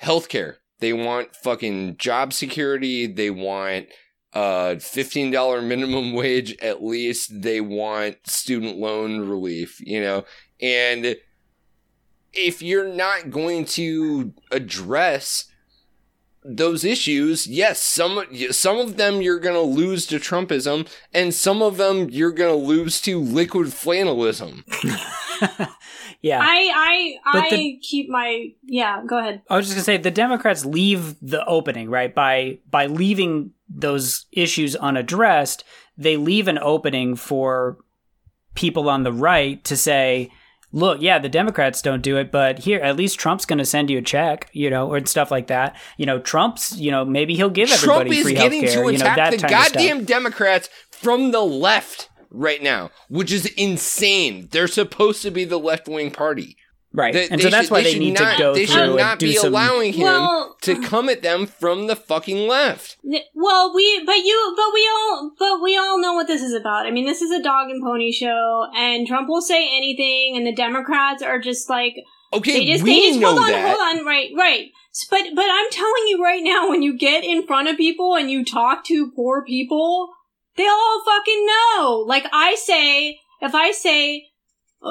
healthcare. They want fucking job security. They want uh $15 minimum [laughs] wage at least. They want student loan relief, you know. And if you're not going to address those issues, yes, some some of them you're going to lose to Trumpism, and some of them you're going to lose to liquid flannellism. [laughs] yeah. I I But I the- keep my yeah. Go ahead. I was just gonna say the Democrats leave the opening right by by leaving those issues unaddressed. They leave an opening for people on the right to say, "Look, yeah, the Democrats don't do it, but here at least Trump's going to send you a check, you know, or stuff like that. You know, Trump's, you know, maybe he'll give Trump everybody is free getting healthcare, to you know, attack that the kind of stuff. goddamn Democrats from the left right now, which is insane. They're supposed to be the left wing party. Right, They- and they so that's should- why they they should need not, to go They through should and not do be some. allowing him Well- to come at them from the fucking left. Well, we but you but we all but we all know what this is about. I mean, this is a dog and pony show, and Trump will say anything, and the Democrats are just like Okay, they just we they just know hold on, that. hold on, right, right. But but I'm telling you right now, when you get in front of people and you talk to poor people, they all fucking know. Like I say, if I say, uh,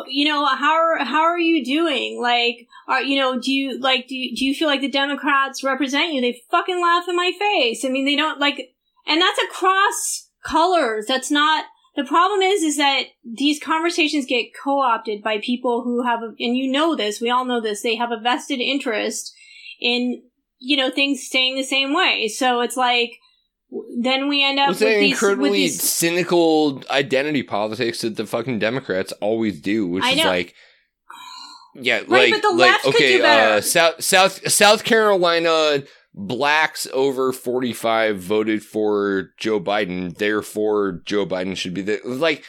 you know, how are how are you doing? Like, are you know, do you like do you, do you feel like the Democrats represent you? They fucking laugh in my face. I mean, they don't like, and that's across colors. That's not. The problem is, is that these conversations get co-opted by people who have, and you know this, we all know this, they have a vested interest in, you know, things staying the same way. So it's like, then we end up with these, incredibly with these, cynical identity politics that the fucking Democrats always do, which is like, yeah, Right, like, but the like left could okay, uh, South South South Carolina blacks over forty five voted for Joe Biden, therefore Joe Biden should be the like.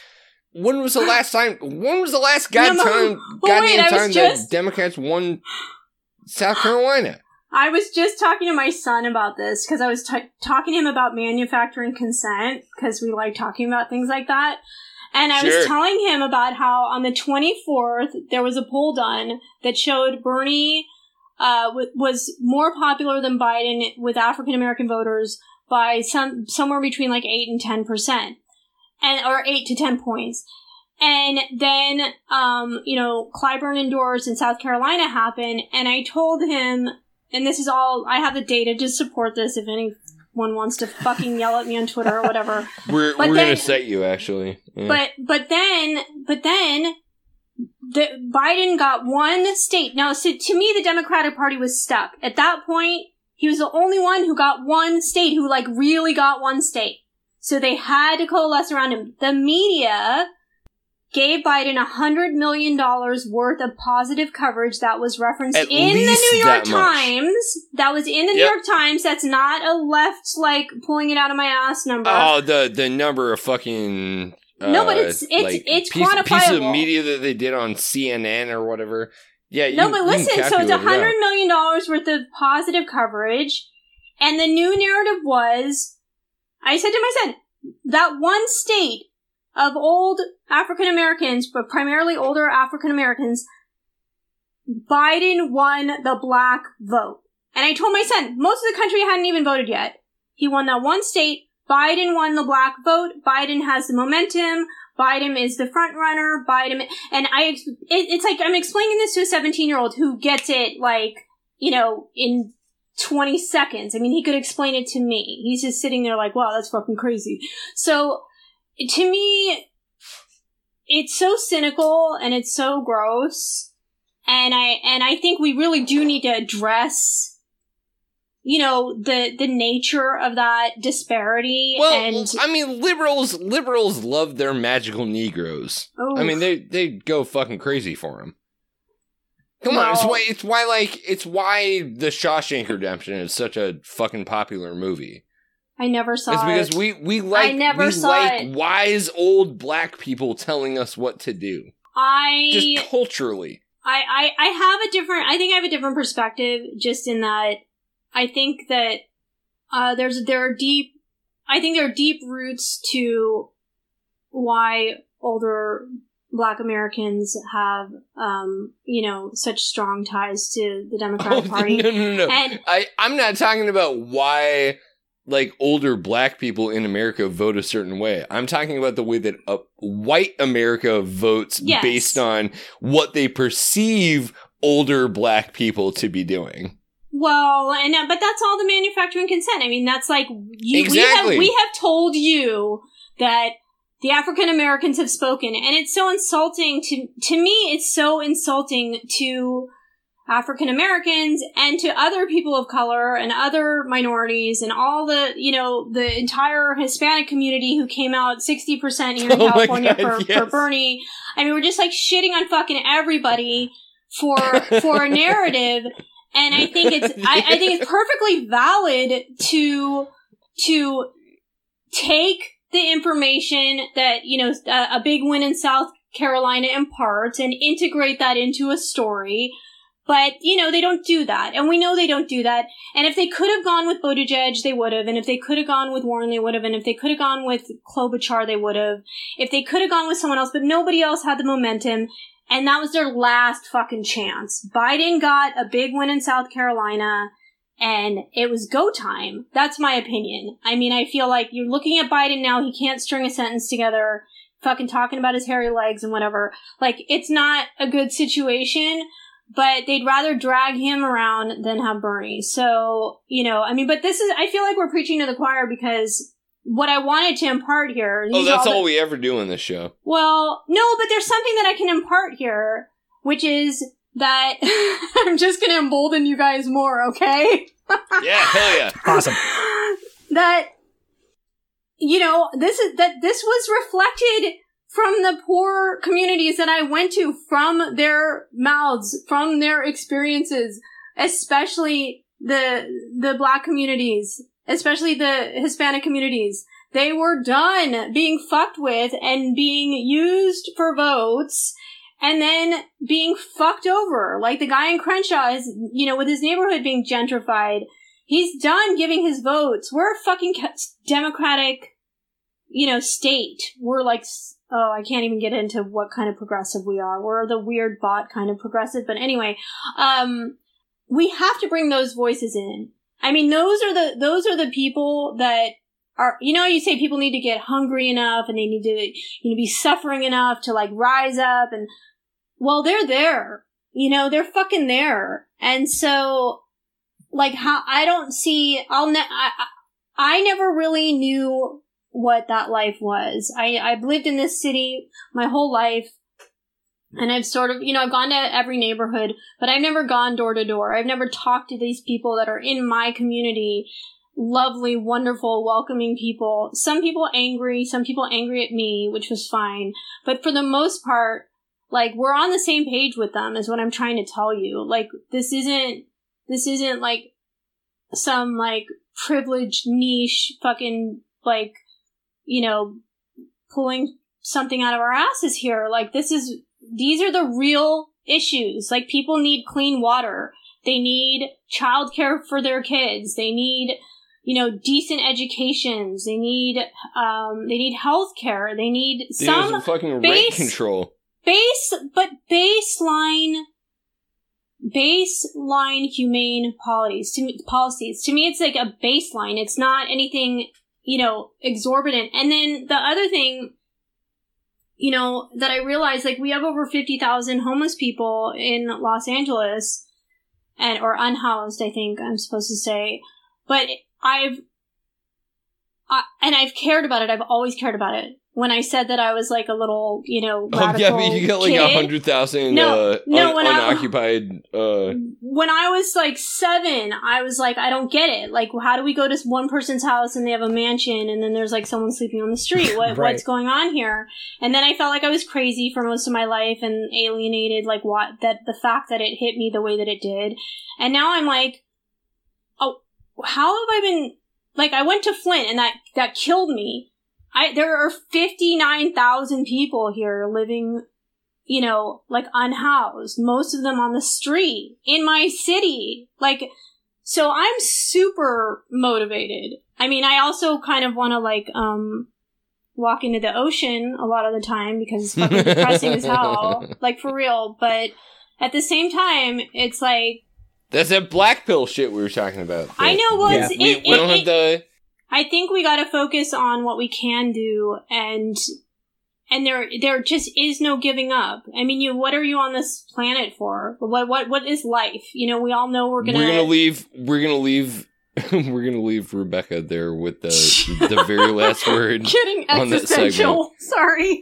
When was the last time? When was the last god [gasps] No, no, time, wait, goddamn was time just- that Democrats won South Carolina? I was just talking to my son about this because I was t- talking to him about manufacturing consent because we like talking about things like that. And I Sure. was telling him about how on the 24th there was a poll done that showed Bernie uh, w- was more popular than Biden with African American voters by some somewhere between like eight and ten percent, and or eight to ten points. And then, um, you know, Clyburn indoors in South Carolina happened, and I told him, and this is all I have the data to support this. If anyone wants to fucking yell at me on Twitter or whatever, [laughs] We're But we're then- gonna cite you actually. Yeah. but but then but then the Biden got one state. Now, so to me, the Democratic Party was stuck at that point. He was the only one who got one state, who like really got one state. So they had to coalesce around him. The media gave Biden a hundred million dollars worth of positive coverage that was referenced At in the New York that. Times. That was in the New Yep. York Times. That's not a left like pulling it out of my ass number. Oh, the the number of fucking No, but uh, it's- it's- like, it's piece, piece of media that they did on CNN or whatever. Yeah, No, you but listen, so it's a hundred million dollars worth of positive coverage, and the new narrative was, I said to my son, that one state of old African Americans, but primarily older African Americans, Biden won the black vote. And I told my son, most of the country hadn't even voted yet. He won that one state. Biden won the black vote. Biden has the momentum. Biden is the front runner. Biden, and I, it, it's like I'm explaining this to a 17 year old who gets it like, you know, in 20 seconds. I mean, he could explain it to me. He's just sitting there like, wow, that's fucking crazy. So, to me, it's so cynical and it's so gross. And I, and I think we really do need to address, you know, the, the nature of that disparity. Well, and, I mean, liberals liberals love their magical Negroes. I mean, they they go fucking crazy for them. Come on, it's why it's why like it's why the Shawshank Redemption is such a fucking popular movie. I never saw It's because it. we we like I never we saw like it. wise old black people telling us what to do, I, just culturally. I, I, I have a different, I think I have a different perspective just in that I think that, uh, there's, there are deep, I think there are deep roots to why older black Americans have, um, you know, such strong ties to the [laughs] Oh Democratic Party. no no no! And I I'm not talking about why like older black people in America vote a certain way. I'm talking about the way that uh, white America votes Yes. based on what they perceive older black people to be doing. Well, and uh, but that's all the manufacturing consent. I mean, that's like you, Exactly. we have we have told you that the African Americans have spoken, and it's so insulting to to me. It's so insulting to African Americans and to other people of color and other minorities and all the you know the entire Hispanic community who came out sixty percent here [laughs] in Oh California God, for, for. Bernie. I mean, we're just like shitting on fucking everybody for [laughs] for a narrative and I think it's I, I think it's perfectly valid to to take the information that you know a, a big win in South Carolina imparts and integrate that into a story. But you know they don't do that, and we know they don't do that. And if they could have gone with Buttigieg, they would have. And if they could have gone with Warren, they would have. And if they could have gone with Klobuchar, they would have. If they could have gone with someone else, but nobody else had the momentum. And that was their last fucking chance. Biden got a big win in South Carolina and it was go time. That's my opinion. I mean, I feel like you're looking at Biden now, he can't string a sentence together, fucking talking about his hairy legs and whatever. Like, it's not a good situation, but they'd rather drag him around than have Bernie. So, you know, I mean, but this is, I feel like we're preaching to the choir because what I wanted to impart here. Oh, these are that's the- all we ever do in this show. well, no, but there's something that I can impart here, which is that [laughs] I'm just going to embolden you guys more, okay? [laughs] Yeah, hell yeah. Awesome. that you know, this is that this was reflected from the poor communities that I went to from their mouths, from their experiences, especially the the black communities, especially the Hispanic communities. They were done being fucked with and being used for votes and then being fucked over. Like the guy in Crenshaw is, you know, with his neighborhood being gentrified. He's done giving his votes. We're a fucking democratic, you know, state. We're like, oh, I can't even get into what kind of progressive we are. We're the weird bot kind of progressive. But anyway, um, we have to bring those voices in. I mean, those are the, those are the people that are, you know, you say people need to get hungry enough and they need to, you know, be suffering enough to like rise up and, well, they're there. You know, they're fucking there. And so, like, how, I don't see, I'll ne- I, I I never really knew what that life was. I, I've lived in this city my whole life. And I've sort of, you know, I've gone to every neighborhood, but I've never gone door to door. I've never talked to these people that are in my community. Lovely, wonderful, welcoming people. Some people angry, some people angry at me, which was fine. But for the most part, like, we're on the same page with them is what I'm trying to tell you. Like, this isn't, this isn't like some like privileged niche fucking like, you know, pulling something out of our asses here. Like, this is, these are the real issues. Like, people need clean water. They need childcare for their kids. They need, you know, decent educations. They need, um, they need health care. They need Dude, some fucking rent base- control. base, but baseline, baseline humane policies. To me, policies. To me, it's like a baseline. It's not anything, you know, exorbitant. And then the other thing, you know, that I realized, like, we have over 50,000 homeless people in Los Angeles and, or unhoused, I think I'm supposed to say. But I've, I, and I've cared about it. I've always cared about it. When I said that I was like a little, you know, Oh [laughs] yeah, but you got like a hundred thousand No, uh, no, un- when I- Uh, when I was like seven, I was like, I don't get it. Like, how do we go to one person's house and they have a mansion and then there's like someone sleeping on the street? What, [laughs] Right. What's going on here? And then I felt like I was crazy for most of my life and alienated, like what, that the fact that it hit me the way that it did. And now I'm like, oh, how have I been, like, I went to Flint and that, that killed me. I, there are 59,000 people here living you know, like unhoused, most of them on the street in my city. Like, so I'm super motivated. I mean, I also kind of want to like, um, walk into the ocean a lot of the time because it's fucking [laughs] depressing as hell. Like, for real. But at the same time, it's like, that's that black pill shit we were talking about. I know, well, Yeah. it's, We, it, we don't it- have the. I think we got to focus on what we can do and and there there just is no giving up. I mean, you what are you on this planet for? What what what is life? You know, we all know we're gonna We're gonna leave. We're gonna leave. [laughs] we're gonna leave Rebecca there with the the very last [laughs] word. getting on that segment. existential. [laughs] Sorry.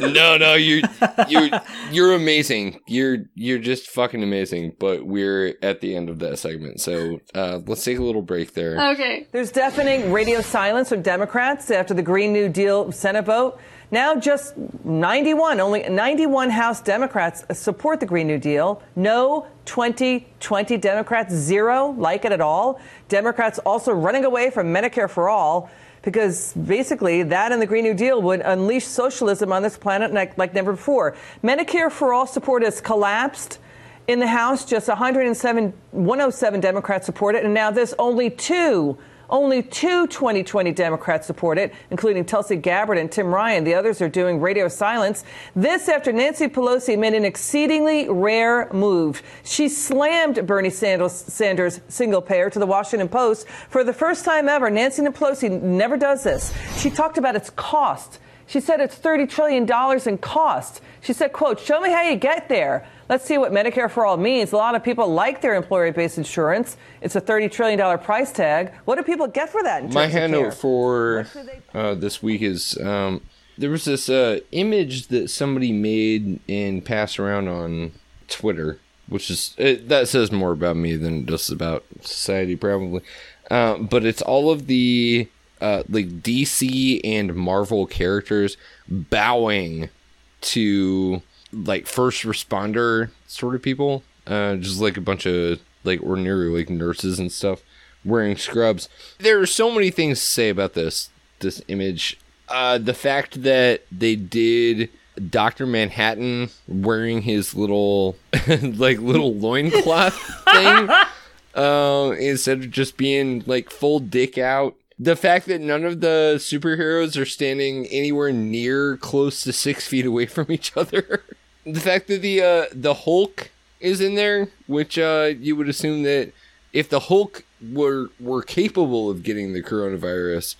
No, no, you're you're [laughs] you're amazing. You're you're just fucking amazing. But we're at the end of that segment, so uh, let's take a little break there. okay. There's deafening radio silence from Democrats after the Green New Deal Senate vote. Now, just 91, only 91 House Democrats support the Green New Deal. No 2020 Democrats, zero like it at all. Democrats also running away from Medicare for All because basically that and the Green New Deal would unleash socialism on this planet like, like never before. Medicare for All support has collapsed. In the House, just 107, 107 Democrats support it, and now there's only two, only two 2020 Democrats support it, including Tulsi Gabbard and Tim Ryan. The others are doing radio silence. This after Nancy Pelosi made an exceedingly rare move. She slammed Bernie Sanders, Sanders single payer to the Washington Post. For the first time ever, Nancy Pelosi never does this. She talked about its cost. She said it's $30 trillion in cost. She said, quote, show me how you get there. Let's see what Medicare for All means. A lot of people like their employer-based insurance. It's a $30 trillion price tag. What do people get for that in My terms of hand note for uh, this week is um, there was this uh, image that somebody made and passed around on Twitter, which is it, that says more about me than it does about society, probably. Uh, but it's all of the uh, like DC and Marvel characters bowing to like first responder sort of people, uh, just like a bunch of like ordinary like nurses and stuff wearing scrubs. There are so many things to say about this this image. Uh, the fact that they did Doctor Manhattan wearing his little [laughs] like little loincloth thing uh, [laughs] instead of just being like full dick out. The fact that none of the superheroes are standing anywhere near close to six feet away from each other. [laughs] the fact that the uh, the Hulk is in there, which uh, you would assume that if the Hulk were were capable of getting the coronavirus,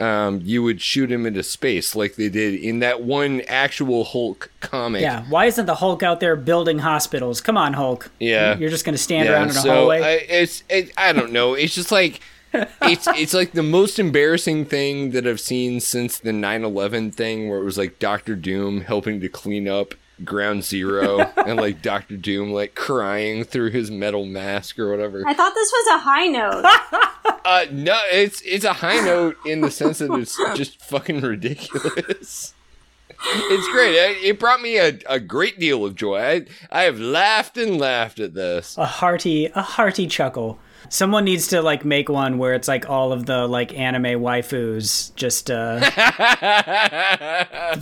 um, you would shoot him into space like they did in that one actual Hulk comic. Yeah, why isn't the Hulk out there building hospitals? Come on, Hulk. Yeah. You're just going to stand Yeah, around in a so hallway? I, it's it, I don't know. It's just like [laughs] it's it's like the most embarrassing thing that I've seen since the 9/11 thing where it was like Doctor Doom helping to clean up Ground Zero [laughs] and like Doctor Doom like crying through his metal mask or whatever. I thought this was a high note. [laughs] Uh no, it's it's a high note in the sense that it's [laughs] just fucking ridiculous. It's great. It, it brought me a, a great deal of joy. I, I have laughed and laughed at this. a hearty a hearty chuckle. Someone needs to like make one where it's like all of the like anime waifus just uh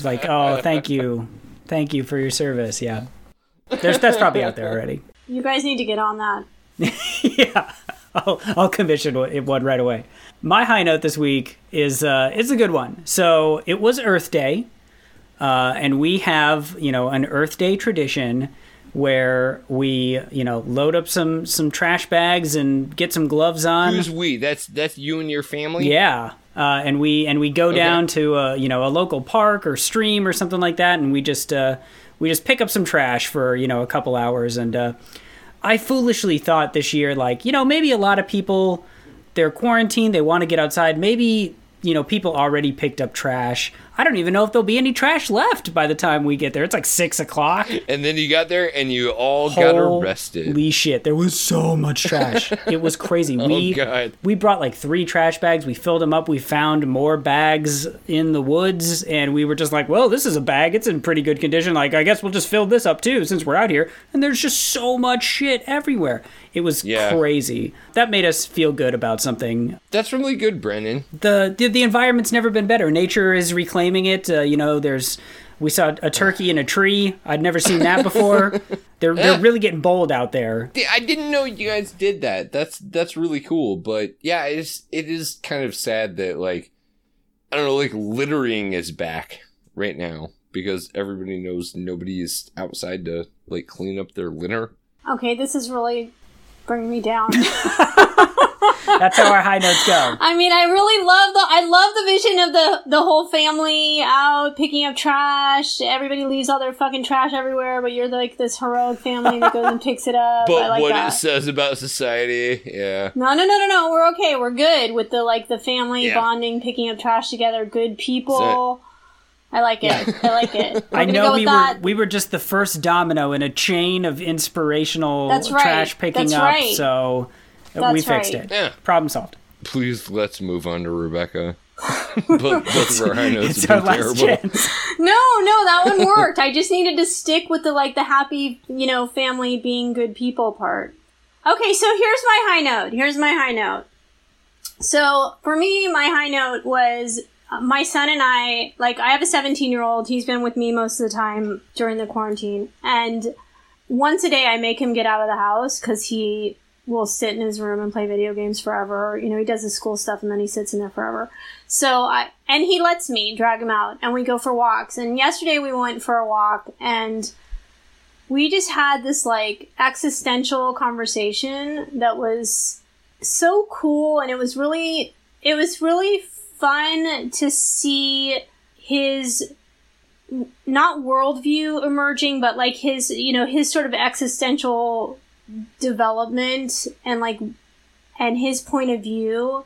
like oh thank you thank you for your service yeah. There's that's probably out there already. [laughs] You guys need to get on that. [laughs] yeah. I'll, I'll commission one one right away. My high note this week is uh it's a good one. So it was Earth Day uh, and we have you know an Earth Day tradition where we you know load up some some trash bags and get some gloves on. Who's we? That's that's you and your family. yeah uh, and we and we go down to uh, you know a local park or stream or something like that and we just uh, we just pick up some trash for you know a couple hours. And uh, I foolishly thought this year like you know maybe a lot of people they're quarantined they want to get outside. Maybe you know people already picked up trash I don't even know if there'll be any trash left by the time we get there it's like six o'clock And then you got there and you all got arrested. Holy shit, there was so much trash. [laughs] it was crazy. We Oh, God. we brought like three trash bags. We filled them up. We found more bags in the woods, and we were just like, "Well, this is a bag. It's in pretty good condition. Like, I guess we'll just fill this up too, since we're out here." And there's just so much shit everywhere. It was Yeah. crazy. That made us feel good about something. That's really good, Brennan. The the, the environment's never been better. Nature is reclaiming it. Uh, you know, there's. We saw a turkey in a tree. I'd never seen that before. [laughs] they're they're really getting bold out there. Yeah, I didn't know you guys did that. That's that's really cool. But yeah, it's it is kind of sad that like I don't know, like littering is back right now because everybody knows nobody is outside to like clean up their litter. Okay, this is really bringing me down. [laughs] That's how our high notes go. I mean, I really love the I love the vision of the the whole family out picking up trash. Everybody leaves all their fucking trash everywhere, but you're like this heroic family that goes and picks it up. I But like what that. it says about society, yeah. No, no, no, no, no. We're okay. We're good with the like the family Yeah. bonding, picking up trash together. Good people. I like it. I like it. [laughs] We're I know go we with were we were just the first domino in a chain of inspirational That's right. trash picking That's up. right. So uh, we fixed right. it. Yeah. Problem solved. Please let's move on to Rebecca. [laughs] Both, both of our high notes It's have our been last terrible. chance. [laughs] No, no, that one worked. I just needed to stick with the like the happy, you know, family being good people part. Okay, so here's my high note. Here's my high note. So for me, my high note was my son and I. Like, I have a 17 year old. He's been with me most of the time during the quarantine, and once a day I make him get out of the house because he will sit in his room and play video games forever. You know, he does his school stuff and then he sits in there forever. So I, and he lets me drag him out and we go for walks. And yesterday we went for a walk and we just had this like existential conversation that was so cool and it was really, it was really fun to see his not worldview emerging, but like his, you know, his sort of existential development and like, and his point of view.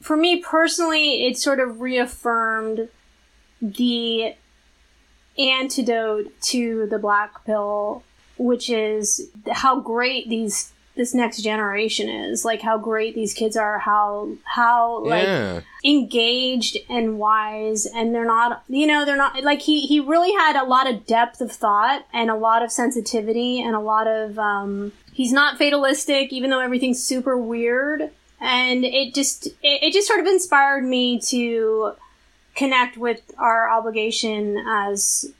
For me personally, it sort of reaffirmed the antidote to the black pill, which is how great these this next generation is like how great these kids are how how like Yeah. engaged and wise and they're not you know they're not like he he really had a lot of depth of thought and a lot of sensitivity and a lot of um he's not fatalistic even though everything's super weird and it just it, it just sort of inspired me to connect with our obligation as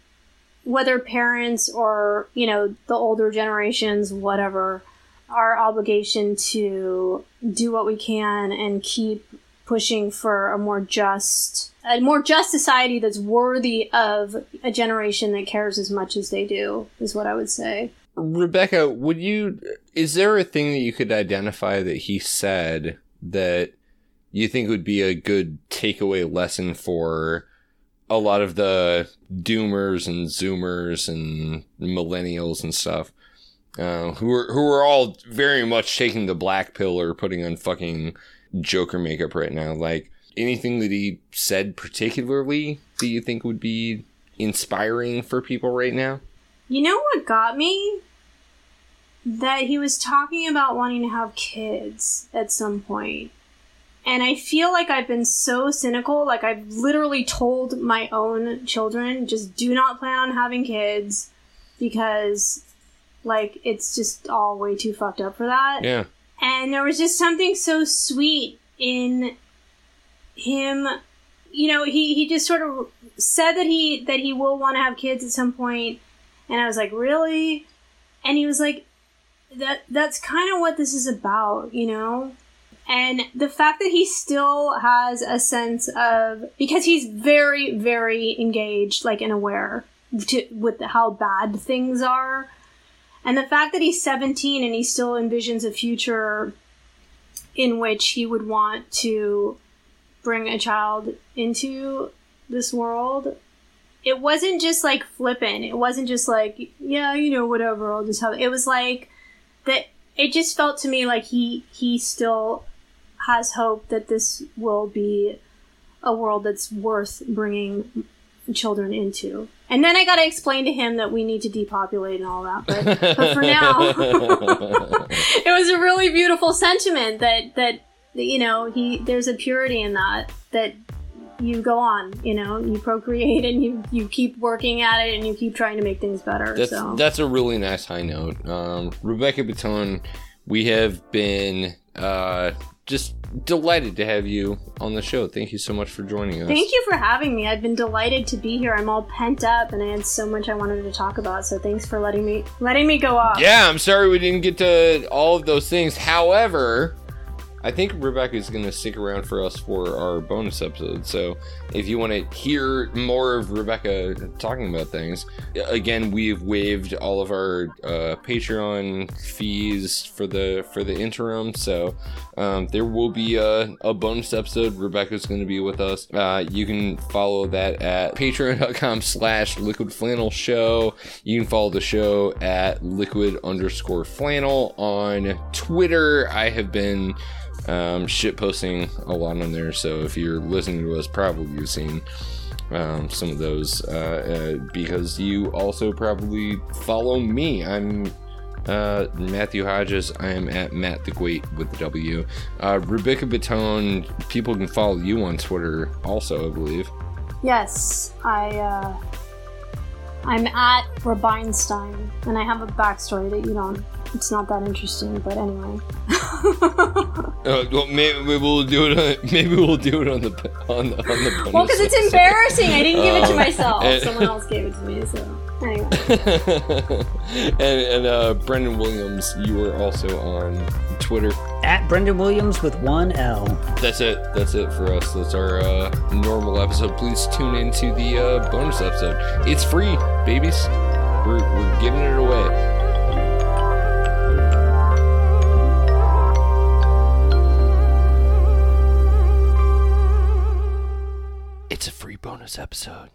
whether parents or you know the older generations whatever our obligation to do what we can and keep pushing for a more just a more just society that's worthy of a generation that cares as much as they do is what i would say. Rebecca, would you is there a thing that you could identify that he said that you think would be a good takeaway lesson for a lot of the doomers and zoomers and millennials and stuff uh, who are who are all very much taking the black pill or putting on fucking Joker makeup right now? Like anything that he said particularly do you think would be inspiring for people right now? you know what got me that he was talking about wanting to have kids at some point and i feel like i've been so cynical like i've literally told my own children just do not plan on having kids because like it's just all way too fucked up for that. Yeah. and there was just something so sweet in him. You know he he just sort of said that he that he will want to have kids at some point and i was like really? And he was like that that's kind of what this is about you know? And the fact that he still has a sense of because he's very very engaged like and aware to, with how bad things are and the fact that he's 17 and he still envisions a future in which he would want to bring a child into this world it wasn't just like flippant. It wasn't just like yeah you know whatever i'll just have it was like that it just felt to me like he he still has hope that this will be a world that's worth bringing children into and then i got to explain to him that we need to depopulate and all that but, but for now [laughs] it was a really beautiful sentiment that that you know he there's a purity in that that you go on you know you procreate and you you keep working at it and you keep trying to make things better That's so that's a really nice high note. Um, Rebecca Bitton, we have been uh, just delighted to have you on the show. Thank you so much for joining us. Thank you for having me. I've been delighted to be here. I'm all pent up and I had so much I wanted to talk about. So thanks for letting me letting me go off. Yeah, I'm sorry we didn't get to all of those things. However, I think Rebecca is going to stick around for us for our bonus episode. So if you want to hear more of Rebecca talking about things, again, we've waived all of our uh, Patreon fees for the for the interim. So um, there will be a, a bonus episode. Rebecca's going to be with us. Uh, you can follow that at patreon.com slash liquid flannel show. You can follow the show at liquid underscore flannel on Twitter. I have been um, shit posting a lot on there. So if you're listening to us, probably you've seen um, some of those uh, uh, because you also probably follow me. I'm uh, Matthew Hodges. I am at Matt the Great with the W. Uh, Rebecca Bitton. People can follow you on Twitter also, I believe. Yes, I. Uh, I'm at rebeinstein, and I have a backstory that you don't. It's not that interesting, but anyway. [laughs] Uh, well, maybe we'll do it. On, [laughs] maybe we'll do it on the on the on the. bonus well, because it's embarrassing. I didn't give it to myself. and- [laughs] Someone else gave it to me. So anyway. and and uh, Brendan Williams, you are also on Twitter. At Brendan Williams with one L. That's it. That's it for us. That's our uh, normal episode. Please tune into the uh, bonus episode. It's free, babies. We're, we're giving it away. bonus episode.